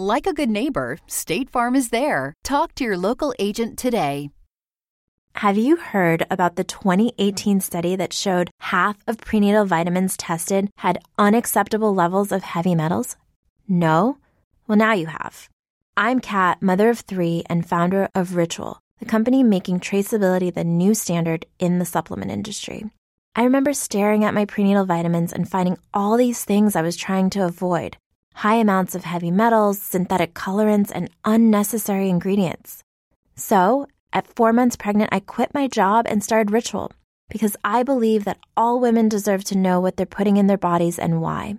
Like a good neighbor, State Farm is there. Talk to your local agent today. Have you heard about the 2018 study that showed half of prenatal vitamins tested had unacceptable levels of heavy metals? No? Well, now you have. I'm Kat, mother of three and founder of Ritual, the company making traceability the new standard in the supplement industry. I remember staring at my prenatal vitamins and finding all these things I was trying to avoid high amounts of heavy metals, synthetic colorants, and unnecessary ingredients. So, at four months pregnant, I quit my job and started Ritual because I believe that all women deserve to know what they're putting in their bodies and why.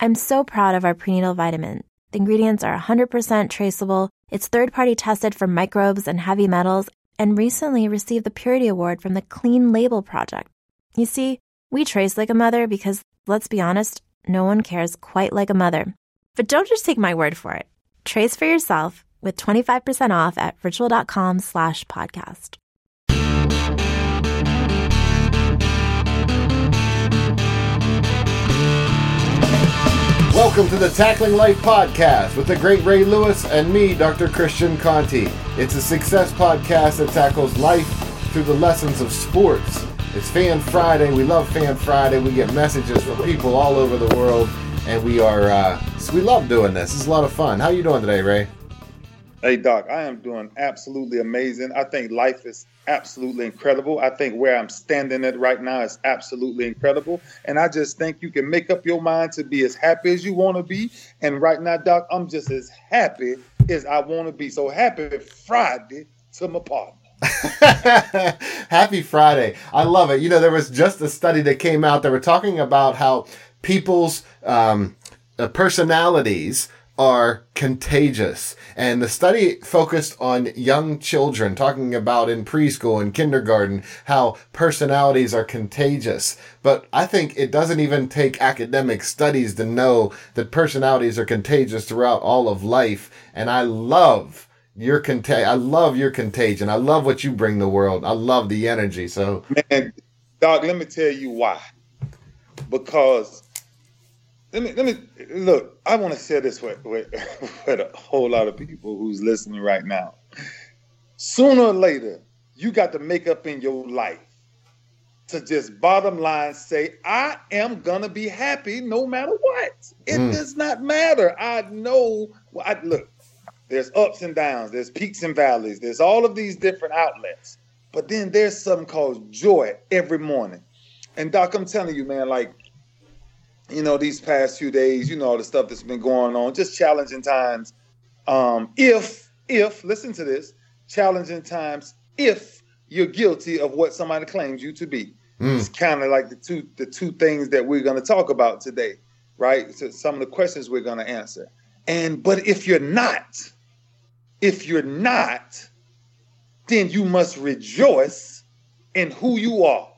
I'm so proud of our prenatal vitamin. The ingredients are 100% traceable, it's third party tested for microbes and heavy metals, and recently received the Purity Award from the Clean Label Project. You see, we trace like a mother because, let's be honest, no one cares quite like a mother. But don't just take my word for it. Trace for yourself with 25% off at ritual.com slash podcast. Welcome to the Tackling Life podcast with the great Ray Lewis and me, Dr. Christian Conte. It's a success podcast that tackles life through the lessons of sports. It's Fan Friday. We love Fan Friday. We get messages from people all over the world, and we are uh, we love doing this. It's a lot of fun. How are you doing today, Ray? Hey, Doc, I am doing absolutely amazing. I think life is absolutely incredible. I think where I'm standing at right now is absolutely incredible. And I just think you can make up your mind to be as happy as you want to be. And right now, Doc, I'm just as happy as I want to be. So happy Friday to my partner. Happy Friday. I love it. You know, there was just a study that came out that were talking about how people's um, uh, personalities are contagious. And the study focused on young children, talking about in preschool and kindergarten, how personalities are contagious. But I think it doesn't even take academic studies to know that personalities are contagious throughout all of life. And I love your contag- I love your contagion. I love what you bring the world. I love the energy. So, man, dog, let me tell you why. Because let me let me look. I want to share this with, with, with a whole lot of people who's listening right now. Sooner or later, you got to make up in your life to just bottom line say, I am gonna be happy no matter what. It mm. does not matter. I know. I look. There's ups and downs. There's peaks and valleys. There's all of these different outlets. But then there's something called joy every morning. And Doc, I'm telling you, man, like you know, these past few days, you know, all the stuff that's been going on, just challenging times. Um, if, if, listen to this, challenging times, if you're guilty of what somebody claims you to be. Mm. It's kind of like the two, the two things that we're going to talk about today, right? So some of the questions we're going to answer. And, but if you're not, if you're not, then you must rejoice in who you are,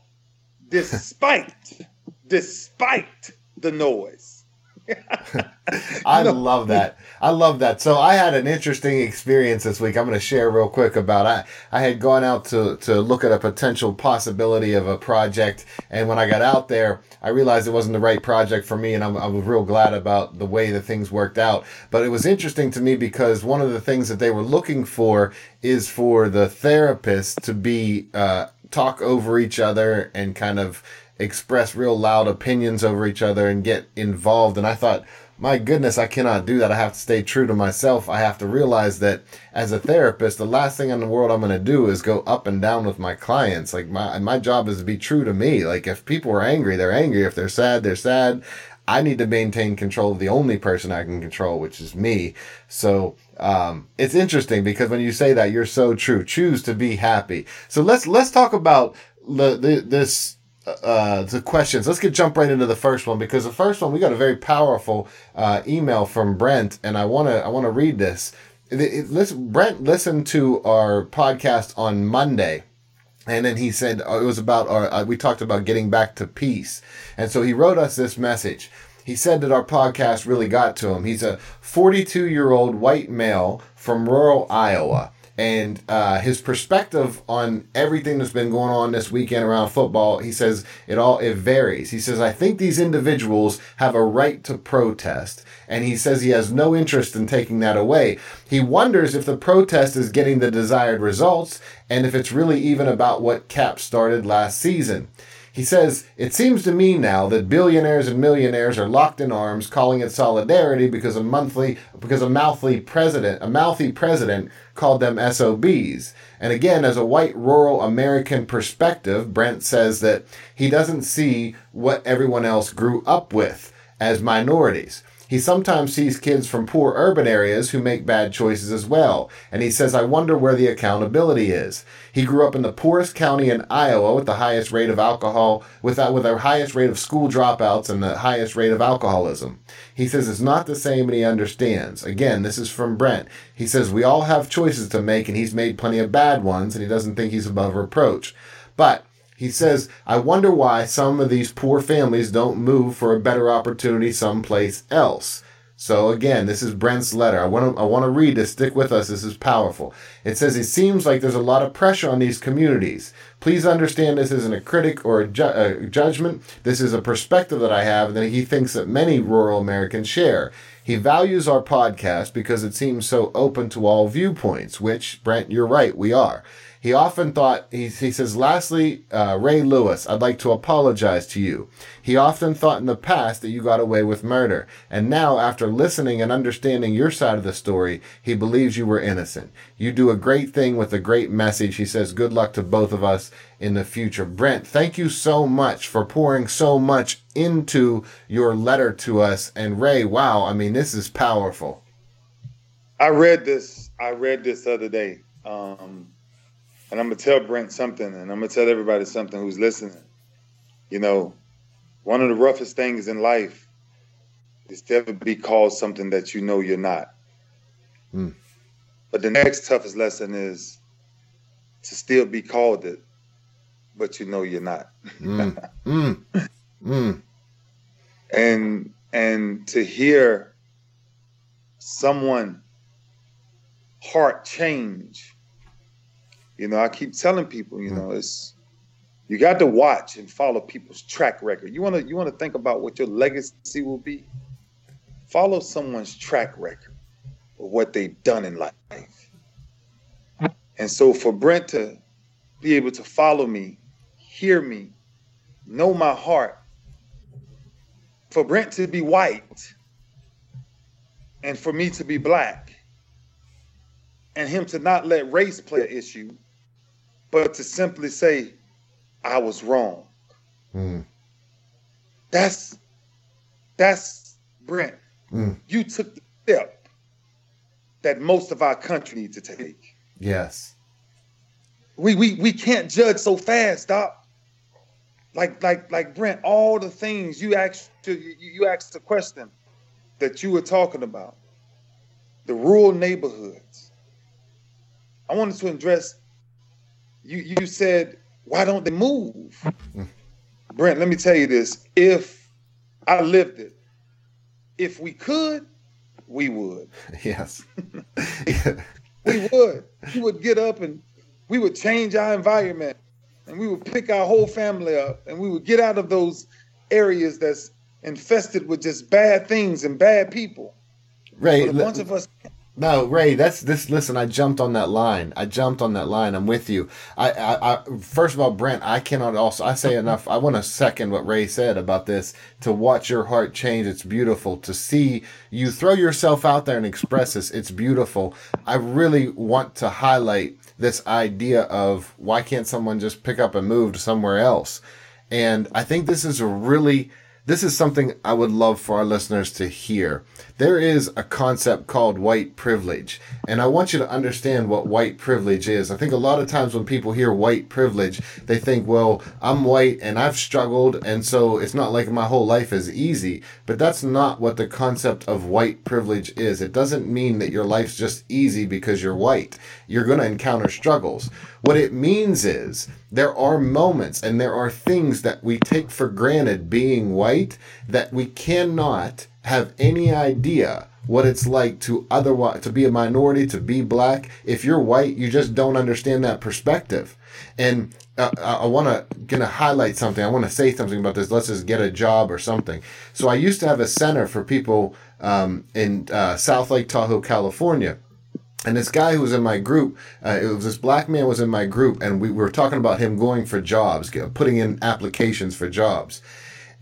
despite, despite the noise. I love that. I love that. So I had an interesting experience this week. I'm going to share real quick about. I I had gone out to to look at a potential possibility of a project, and when I got out there, I realized it wasn't the right project for me, and I'm I was real glad about the way that things worked out. But it was interesting to me because one of the things that they were looking for is for the therapist to be uh, talk over each other and kind of express real loud opinions over each other and get involved. And I thought, my goodness, I cannot do that. I have to stay true to myself. I have to realize that as a therapist, the last thing in the world I'm going to do is go up and down with my clients. Like my, my job is to be true to me. Like if people are angry, they're angry. If they're sad, they're sad. I need to maintain control of the only person I can control, which is me. So, um, it's interesting because when you say that, you're so true. Choose to be happy. So let's, let's talk about the, the this, uh, the questions. Let's get jump right into the first one because the first one we got a very powerful uh, email from Brent, and I want to I want to read this. it, listen, Brent listened to our podcast on Monday. And then he said uh, it was about our, uh, we talked about getting back to peace. And so he wrote us this message. He said that our podcast really got to him. He's a 42 year old white male from rural Iowa and uh, his perspective on everything that's been going on this weekend around football he says it all it varies. He says i think these individuals have a right to protest. And he says he has no interest in taking that away. He wonders if the protest is getting the desired results and if it's really even about what Kap started last season he says, It seems to me now that billionaires and millionaires are locked in arms, calling it solidarity because a monthly because a mouthy president a mouthy president called them SOBs. And again, as a white rural American perspective, Brent says that he doesn't see what everyone else grew up with as minorities. He sometimes sees kids from poor urban areas who make bad choices as well, and he says, I wonder where the accountability is. He grew up in the poorest county in Iowa with the highest rate of alcohol, with, with the highest rate of school dropouts and the highest rate of alcoholism. He says it's not the same and he understands. Again, this is from Brent. He says, We all have choices to make, and he's made plenty of bad ones, and he doesn't think he's above reproach. But he says, I wonder why some of these poor families don't move for a better opportunity someplace else. So again, this is Brent's letter. I want to I want to read this. Stick with us. This is powerful. It says it seems like there's a lot of pressure on these communities. Please understand this isn't a critic or a, ju- a judgment. This is a perspective that I have that he thinks that many rural Americans share. He values our podcast because it seems so open to all viewpoints, which Brent, you're right, we are. He often thought, he, he says, lastly, uh, Ray Lewis, I'd like to apologize to you. He often thought in the past that you got away with murder. And now, after listening and understanding your side of the story, he believes you were innocent. You do a great thing with a great message. He says, good luck to both of us in the future. Brent, thank you so much for pouring so much into your letter to us. And Ray, wow, I mean, this is powerful. I read this. I read this other day. Um, and I'm gonna tell Brent something, and I'm gonna tell everybody something who's listening. You know, one of the roughest things in life is to ever be called something that you know you're not. Mm. But the next toughest lesson is to still be called it, but you know you're not. mm. Mm. mm. And and to hear someone heart change you know, I keep telling people, you hmm. know, it's you got to watch and follow people's track record. You want to you want to think about what your legacy will be. Follow someone's track record of what they've done in life. And so for Brent to be able to follow me, hear me, know my heart, for Brent to be white and for me to be black, and him to not let race play an issue, but to simply say, I was wrong. Mm. That's that's Brent. Mm. You took the step that most of our country need to take. Yes. We we we can't judge so fast, Doc. Like like like Brent, all the things you asked you, you asked the question that you were talking about, the rural neighborhoods. I wanted to address you you said why don't they move? Brent, let me tell you this. If I lived it, if we could, we would. Yes. we would. We would get up and we would change our environment and we would pick our whole family up and we would get out of those areas that's infested with just bad things and bad people. Right. But a bunch of us no, Ray, that's this. Listen, I jumped on that line. I jumped on that line. I'm with you. I, I, I first of all, Brent, I cannot also. I say enough. I want to second what Ray said about this. To watch your heart change, it's beautiful. To see you throw yourself out there and express this, it's beautiful. I really want to highlight this idea of why can't someone just pick up and move to somewhere else? And I think this is a really this is something I would love for our listeners to hear. There is a concept called white privilege, and I want you to understand what white privilege is. I think a lot of times when people hear white privilege, they think, well, I'm white and I've struggled, and so it's not like my whole life is easy. But that's not what the concept of white privilege is. It doesn't mean that your life's just easy because you're white. You're going to encounter struggles. What it means is there are moments and there are things that we take for granted being white that we cannot have any idea what it's like to otherwise to be a minority to be black if you're white you just don't understand that perspective and uh, I want to gonna highlight something. I want to say something about this. Let's just get a job or something. So I used to have a center for people um, in uh, South Lake Tahoe, California, and this guy who was in my group, uh, it was this black man was in my group, and we were talking about him going for jobs, putting in applications for jobs.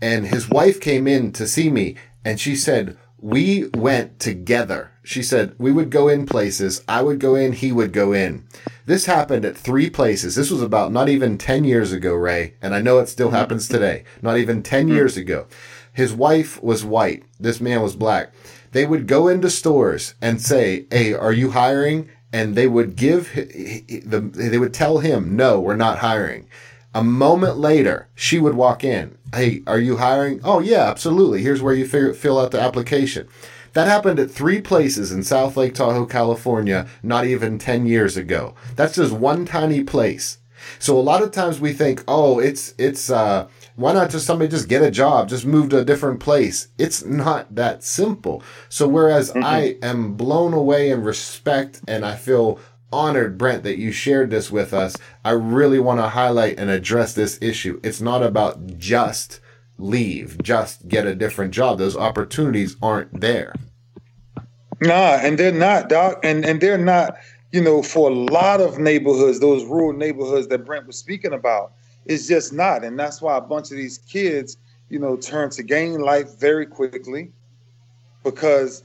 And his wife came in to see me, and she said, We went together. She said, We would go in places. I would go in, he would go in. This happened at three places. This was about not even 10 years ago, Ray, and I know it still happens today. Not even 10 hmm. years ago. His wife was white. This man was black they would go into stores and say, Hey, are you hiring? And they would give the, they would tell him, no, we're not hiring. A moment later, she would walk in. Hey, are you hiring? Oh, yeah, absolutely. Here's where you figure, fill out the application. That happened at three places in South Lake Tahoe, California, not even 10 years ago. That's just one tiny place. So a lot of times we think, oh, it's, it's, uh, why not just somebody just get a job, just move to a different place? It's not that simple. So whereas mm-hmm. I am blown away in respect and I feel honored, Brent, that you shared this with us, I really want to highlight and address this issue. It's not about just leave, just get a different job. Those opportunities aren't there. Nah, and they're not, Doc. And and they're not, you know, for a lot of neighborhoods, those rural neighborhoods that Brent was speaking about it's just not. And that's why a bunch of these kids, you know, turn to gang life very quickly because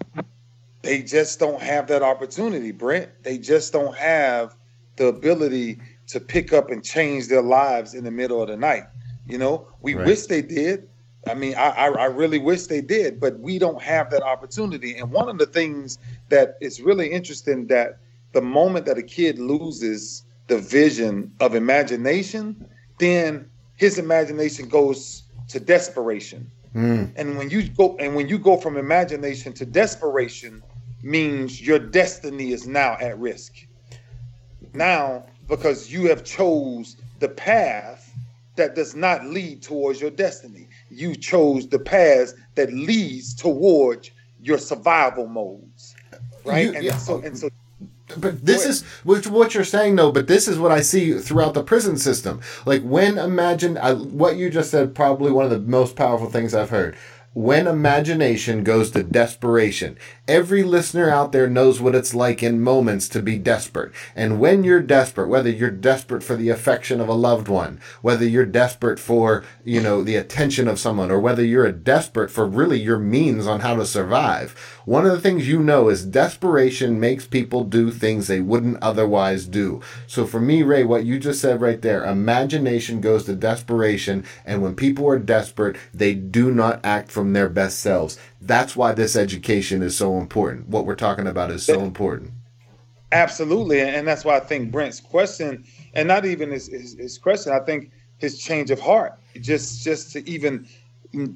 they just don't have that opportunity, Brent. They just don't have the ability to pick up and change their lives in the middle of the night. You know, we right. wish they did. I mean, I, I, I really wish they did, but we don't have that opportunity. And one of the things that is really interesting that the moment that a kid loses the vision of imagination, then his imagination goes to desperation. Mm. And when you go and when you go from imagination to desperation means your destiny is now at risk. Now, because you have chose the path that does not lead towards your destiny. You chose the path that leads towards your survival modes. Right? You, and yeah. so and so but this is what you're saying though but this is what i see throughout the prison system like when imagine I, what you just said probably one of the most powerful things i've heard when imagination goes to desperation. Every listener out there knows what it's like in moments to be desperate. And when you're desperate, whether you're desperate for the affection of a loved one, whether you're desperate for, you know, the attention of someone, or whether you're desperate for really your means on how to survive, one of the things you know is desperation makes people do things they wouldn't otherwise do. So for me, Ray, what you just said right there, imagination goes to desperation. And when people are desperate, they do not act from their best selves. That's why this education is so important. What we're talking about is so important. Absolutely. And that's why I think Brent's question, and not even his, his, his question, I think his change of heart, just just to even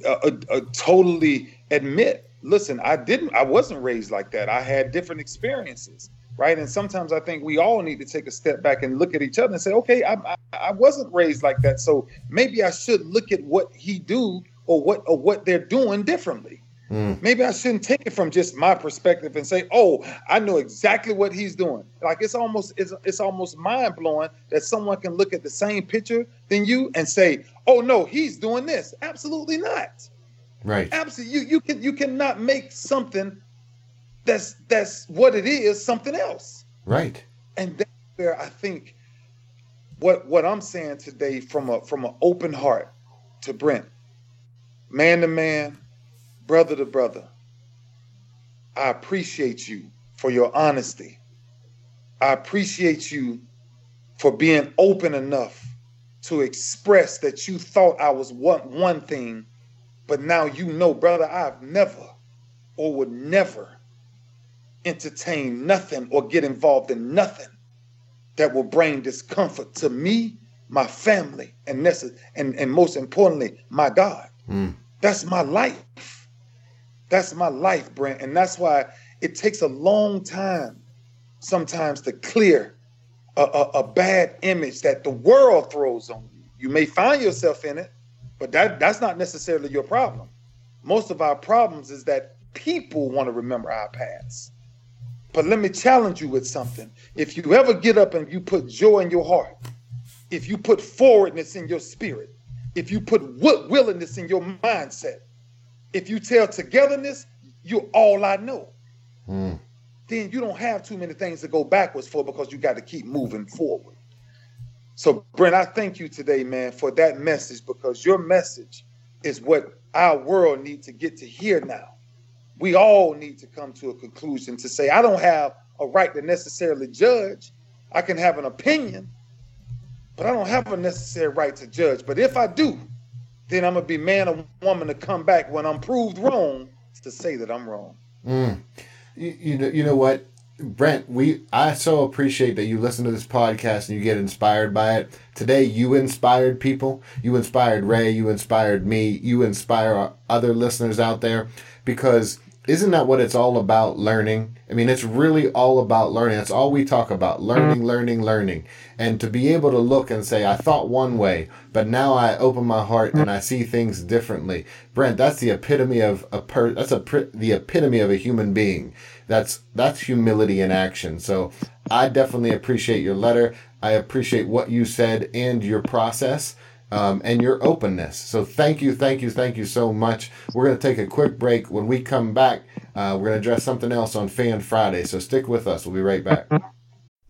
uh, uh, uh, totally admit, listen, I didn't, I wasn't raised like that. I had different experiences right? And sometimes I think we all need to take a step back and look at each other and say, okay, I, I, I, wasn't raised like that, so maybe I should look at what he do or what or what they're doing differently. Mm. Maybe I shouldn't take it from just my perspective and say, "Oh, I know exactly what he's doing." Like it's almost it's, it's almost mind blowing that someone can look at the same picture than you and say, "Oh no, he's doing this." Absolutely not. Right. Absolutely, you you can you cannot make something that's that's what it is something else. Right. And that's where I think what what I'm saying today from a from an open heart to Brent man to man, brother to brother. I appreciate you for your honesty. I appreciate you for being open enough to express that you thought I was one, one thing But now you know, brother, I've never or would never entertain nothing or get involved in nothing that will bring discomfort to me, my family, and and, and most importantly, my God. Mm. That's my life. That's my life, Brent. And that's why it takes a long time sometimes to clear a, a, a bad image that the world throws on you. You may find yourself in it, but that, that's not necessarily your problem. Most of our problems is that people want to remember our past. But let me challenge you with something. If you ever get up and you put joy in your heart, if you put forwardness in your spirit, if you put willingness in your mindset, if you tell togetherness, you're all I know. Mm. Then you don't have too many things to go backwards for because you got to keep moving forward. So, Brent, I thank you today, man, for that message because your message is what our world needs to get to hear now we all need to come to a conclusion to say, I don't have a right to necessarily judge. I can have an opinion, but I don't have a necessary right to judge. But if I do, then I'm gonna be man or woman to come back when I'm proved wrong to say that I'm wrong. Mm. You, you know, you know what, Brent? We I so appreciate that you listen to this podcast and you get inspired by it. Today, you inspired people. You inspired Ray. You inspired me. You inspire other listeners out there because isn't that what it's all about learning? I mean, it's really all about learning. That's all we talk about learning, learning, learning. And to be able to look and say, I thought one way, but now I open my heart and I see things differently. Brent, that's the epitome of a per, that's a, the epitome of a human being. That's, that's humility in action. So I definitely appreciate your letter. I appreciate what you said and your process um, and your openness. So thank you, thank you, thank you so much. We're going to take a quick break. When we come back, uh, we're going to address something else on Fan Friday. So stick with us. We'll be right back.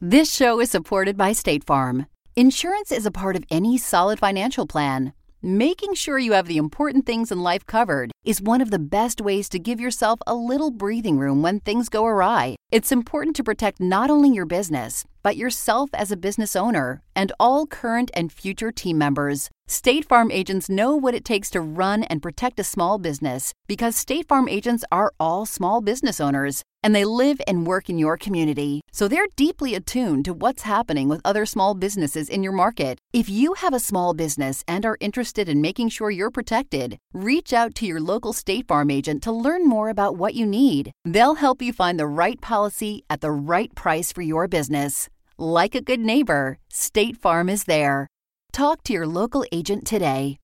This show is supported by State Farm. Insurance is a part of any solid financial plan. Making sure you have the important things in life covered is one of the best ways to give yourself a little breathing room when things go awry. It's important to protect not only your business, but yourself as a business owner and all current and future team members. State Farm agents know what it takes to run and protect a small business because State Farm agents are all small business owners and they live and work in your community. So they're deeply attuned to what's happening with other small businesses in your market. If you have a small business and are interested in making sure you're protected, reach out to your local State Farm agent to learn more about what you need. They'll help you find the right policy at the right price for your business. Like a good neighbor, State Farm is there. Talk to your local agent today.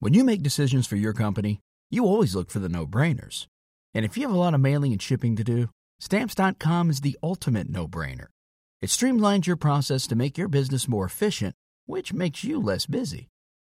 When you make decisions for your company, you always look for the no brainers. And if you have a lot of mailing and shipping to do, Stamps.com is the ultimate no brainer. It streamlines your process to make your business more efficient, which makes you less busy.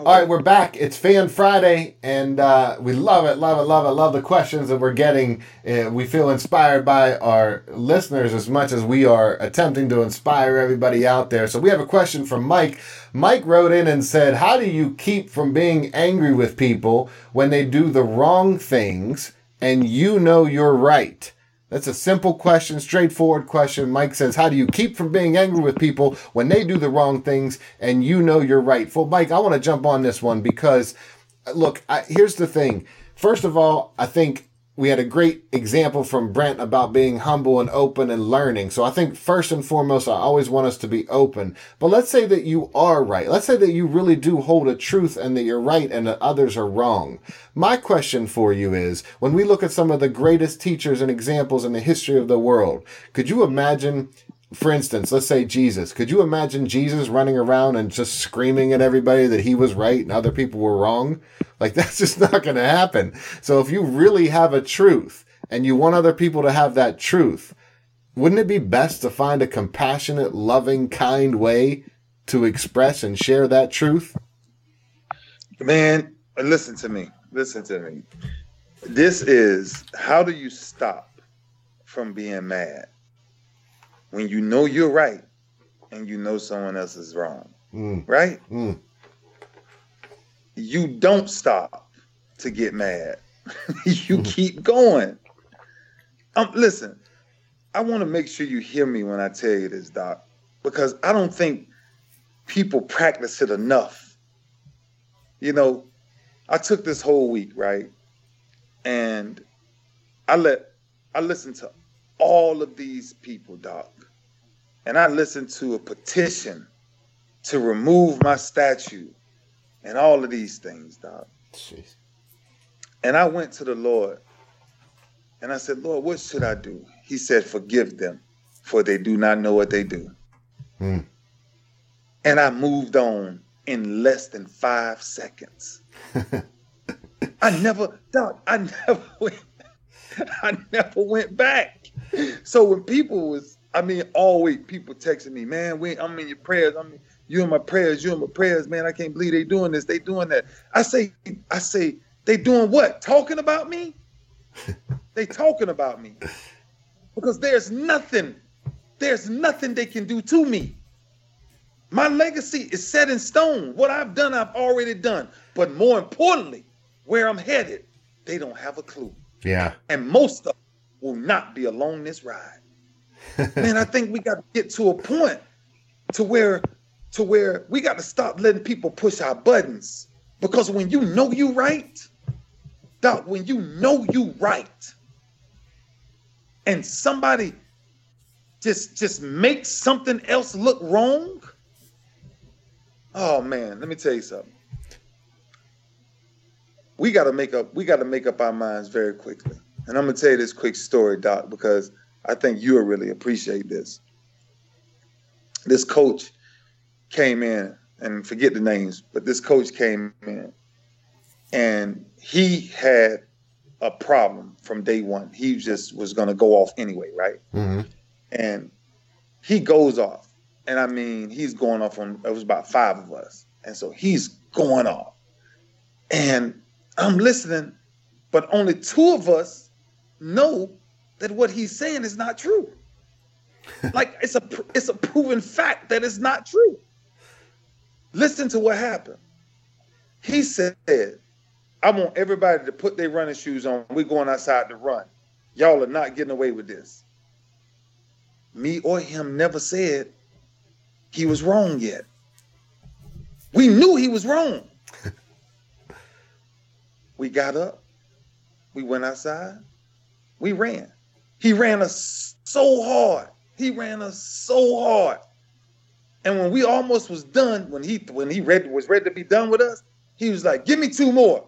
All right, we're back. It's Fan Friday, and uh, we love it, love it, love it, love the questions that we're getting. Uh, we feel inspired by our listeners as much as we are attempting to inspire everybody out there. So we have a question from Mike. Mike wrote in and said, How do you keep from being angry with people when they do the wrong things and you know you're right? That's a simple question, straightforward question. Mike says, How do you keep from being angry with people when they do the wrong things and you know you're right? Well, Mike, I want to jump on this one because, look, I, here's the thing. First of all, I think we had a great example from Brent about being humble and open and learning. So I think first and foremost, I always want us to be open. But let's say that you are right. Let's say that you really do hold a truth and that you're right and that others are wrong. My question for you is when we look at some of the greatest teachers and examples in the history of the world, could you imagine for instance, let's say Jesus. Could you imagine Jesus running around and just screaming at everybody that he was right and other people were wrong? Like that's just not going to happen. So if you really have a truth and you want other people to have that truth, wouldn't it be best to find a compassionate, loving, kind way to express and share that truth? Man, listen to me. Listen to me. This is how do you stop from being mad when you know you're right and you know someone else is wrong? Mm. Right? Mm. You don't stop to get mad. you keep going. Um, listen, I want to make sure you hear me when I tell you this, Doc, because I don't think people practice it enough. You know, I took this whole week, right? And I let I listened to all of these people, Doc. And I listened to a petition to remove my statue and all of these things, Doc. Jeez. And I went to the Lord and I said, Lord, what should I do? He said, Forgive them, for they do not know what they do. Mm. And I moved on in less than five seconds. I never, Doc, I never went, I never went back. So when people was, I mean, all week people texting me, man, we, I'm in your prayers. I mean, you in my prayers, you in my prayers, man. I can't believe they doing this, they doing that. I say, I say, they doing what? Talking about me? they talking about me. Because there's nothing, there's nothing they can do to me. My legacy is set in stone. What I've done, I've already done. But more importantly, where I'm headed, they don't have a clue. Yeah. And most of them will not be along this ride. Man, I think we got to get to a point to where to where we got to stop letting people push our buttons. Because when you know you right, Doc, when you know you right, and somebody just just makes something else look wrong, oh man, let me tell you something. We got to make up. We got to make up our minds very quickly. And I'm gonna tell you this quick story, Doc, because I think you'll really appreciate this. This coach came in, and forget the names, but this coach came in, and he had a problem from day one. He just was gonna go off anyway, right? hmm and he goes off. And I mean, he's going off on it was about five of us. And so he's going off. And I'm listening, but only two of us know that what he's saying is not true. like it's a it's a proven fact that it's not true. Listen to what happened. He said, I want everybody to put their running shoes on. We're going outside to run. Y'all are not getting away with this me or him never said he was wrong yet. We knew he was wrong. We got up, we went outside, we ran. He ran us so hard. He ran us so hard. And when we almost was done, when he when he read, was ready to be done with us, he was like, "Give me two more."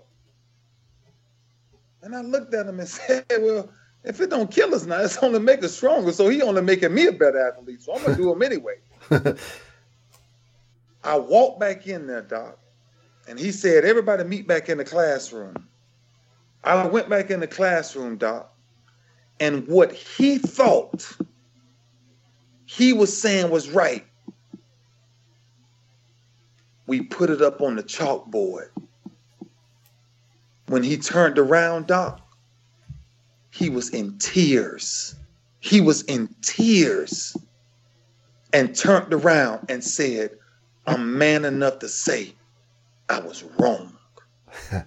And I looked at him and said, "Well, if it don't kill us now, it's only make us stronger. So he only making me a better athlete. So I'm gonna do him anyway. I walked back in there, Doc, and he said, "Everybody meet back in the classroom." I went back in the classroom, Doc, and what he thought he was saying was right. We put it up on the chalkboard. When he turned around, Doc, he was in tears. He was in tears and turned around and said, I'm man enough to say I was wrong.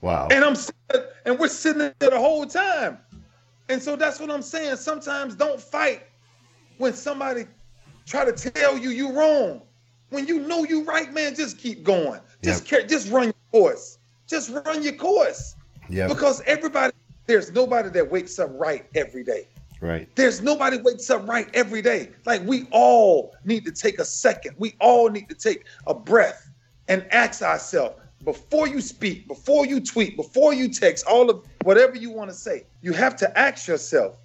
Wow. And I'm and we're sitting there the whole time. And so that's what I'm saying. Sometimes don't fight when somebody try to tell you you're wrong. When you know you're right, man, just keep going. Just care, just run your course. Just run your course. Yeah. Because everybody, there's nobody that wakes up right every day. Right. There's nobody wakes up right every day. Like we all need to take a second. We all need to take a breath and ask ourselves before you speak, before you tweet, before you text, all of whatever you want to say. You have to ask yourself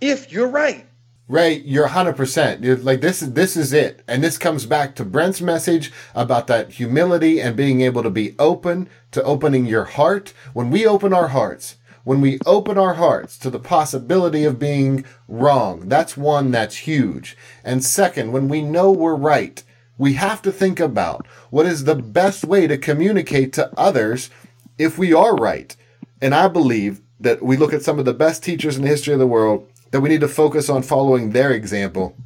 if you're right. Ray, you're 100%. You're like this is this is it. And this comes back to Brent's message about that humility and being able to be open to opening your heart. When we open our hearts, when we open our hearts to the possibility of being wrong, that's one that's huge. And second, when we know we're right, we have to think about what is the best way to communicate to others if we are right. And I believe that we look at some of the best teachers in the history of the world, that we need to focus on following their example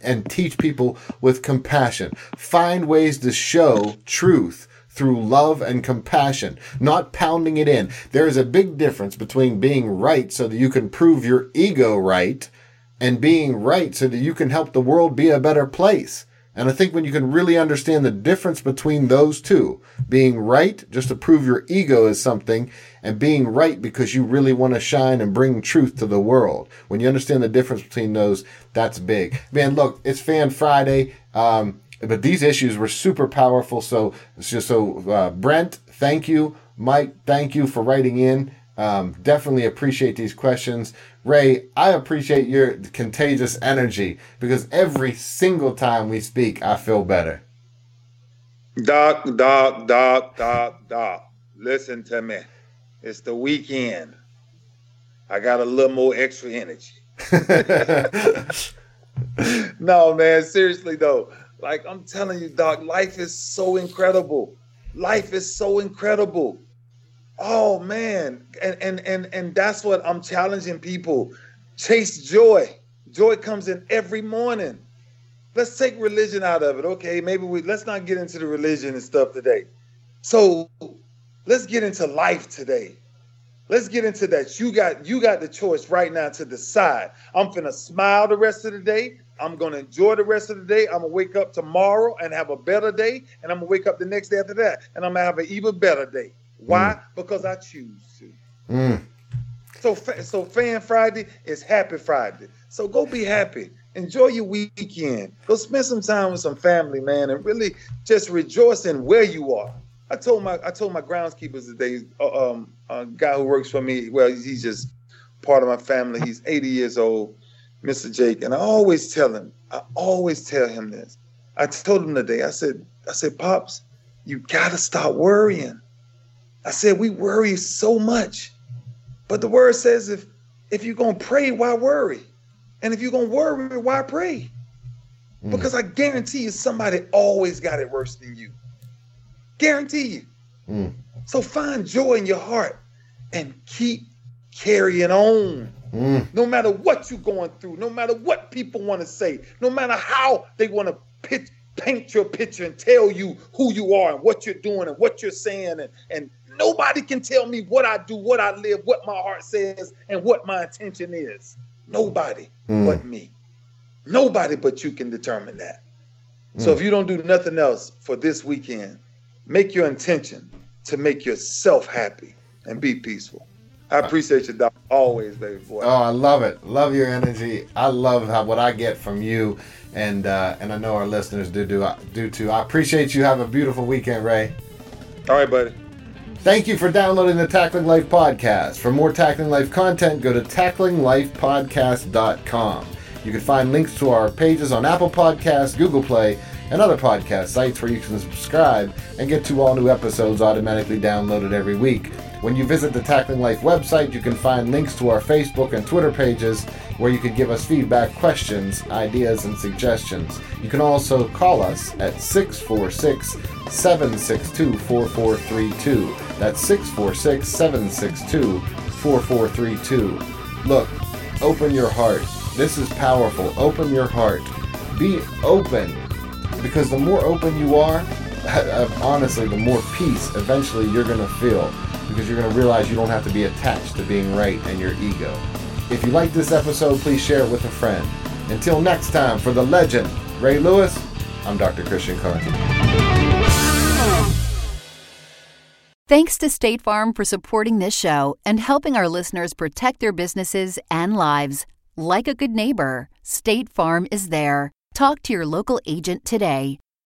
and teach people with compassion. Find ways to show truth through love and compassion, not pounding it in. There is a big difference between being right so that you can prove your ego right and being right so that you can help the world be a better place. And I think when you can really understand the difference between those two, being right just to prove your ego is something, and being right because you really want to shine and bring truth to the world. When you understand the difference between those, that's big. Man, look, it's Fan Friday. Um, but these issues were super powerful. So, so uh, Brent, thank you. Mike, thank you for writing in. Um, definitely appreciate these questions. Ray, I appreciate your contagious energy because every single time we speak, I feel better. Doc, doc, doc, doc, doc. Listen to me. It's the weekend. I got a little more extra energy. no, man, seriously though. Like I'm telling you, Doc, life is so incredible. Life is so incredible. Oh man. And and and and that's what I'm challenging people. Chase joy. Joy comes in every morning. Let's take religion out of it. Okay, maybe we let's not get into the religion and stuff today. So let's get into life today. Let's get into that. You got you got the choice right now to decide. I'm gonna smile the rest of the day. I'm gonna enjoy the rest of the day. I'm gonna wake up tomorrow and have a better day, and I'm gonna wake up the next day after that, and I'm gonna have an even better day. Why? Mm. Because I choose to. Mm. So, so Fan Friday is Happy Friday. So go be happy. Enjoy your weekend. Go spend some time with some family, man, and really just rejoice in where you are. I told my I told my groundskeepers today, uh, um, a guy who works for me. Well, he's just part of my family. He's 80 years old, Mr. Jake, and I always tell him. I always tell him this. I told him today. I said, I said, pops, you gotta stop worrying. I said, we worry so much. But the word says if if you're gonna pray, why worry? And if you're gonna worry, why pray? Mm. Because I guarantee you somebody always got it worse than you. Guarantee you. Mm. So find joy in your heart and keep carrying on. Mm. No matter what you're going through, no matter what people want to say, no matter how they want to pitch, paint your picture and tell you who you are and what you're doing and what you're saying and, and Nobody can tell me what I do, what I live, what my heart says, and what my intention is. Nobody mm. but me. Nobody but you can determine that. Mm. So if you don't do nothing else for this weekend, make your intention to make yourself happy and be peaceful. I appreciate you, Doc. Always, baby boy. Oh, I love it. Love your energy. I love how what I get from you, and uh, and I know our listeners do do do too. I appreciate you. Have a beautiful weekend, Ray. All right, buddy. Thank you for downloading the Tackling Life podcast. For more Tackling Life content, go to tacklinglifepodcast.com. You can find links to our pages on Apple Podcasts, Google Play, and other podcast sites where you can subscribe and get to all new episodes automatically downloaded every week. When you visit the Tackling Life website, you can find links to our Facebook and Twitter pages where you can give us feedback, questions, ideas, and suggestions. You can also call us at 646 762 4432. That's 646 762 4432. Look, open your heart. This is powerful. Open your heart. Be open because the more open you are, honestly, the more peace eventually you're going to feel because you're going to realize you don't have to be attached to being right and your ego. If you like this episode, please share it with a friend. Until next time, for the legend, Ray Lewis, I'm Dr. Christian Conte. Thanks to State Farm for supporting this show and helping our listeners protect their businesses and lives. Like a good neighbor, State Farm is there. Talk to your local agent today.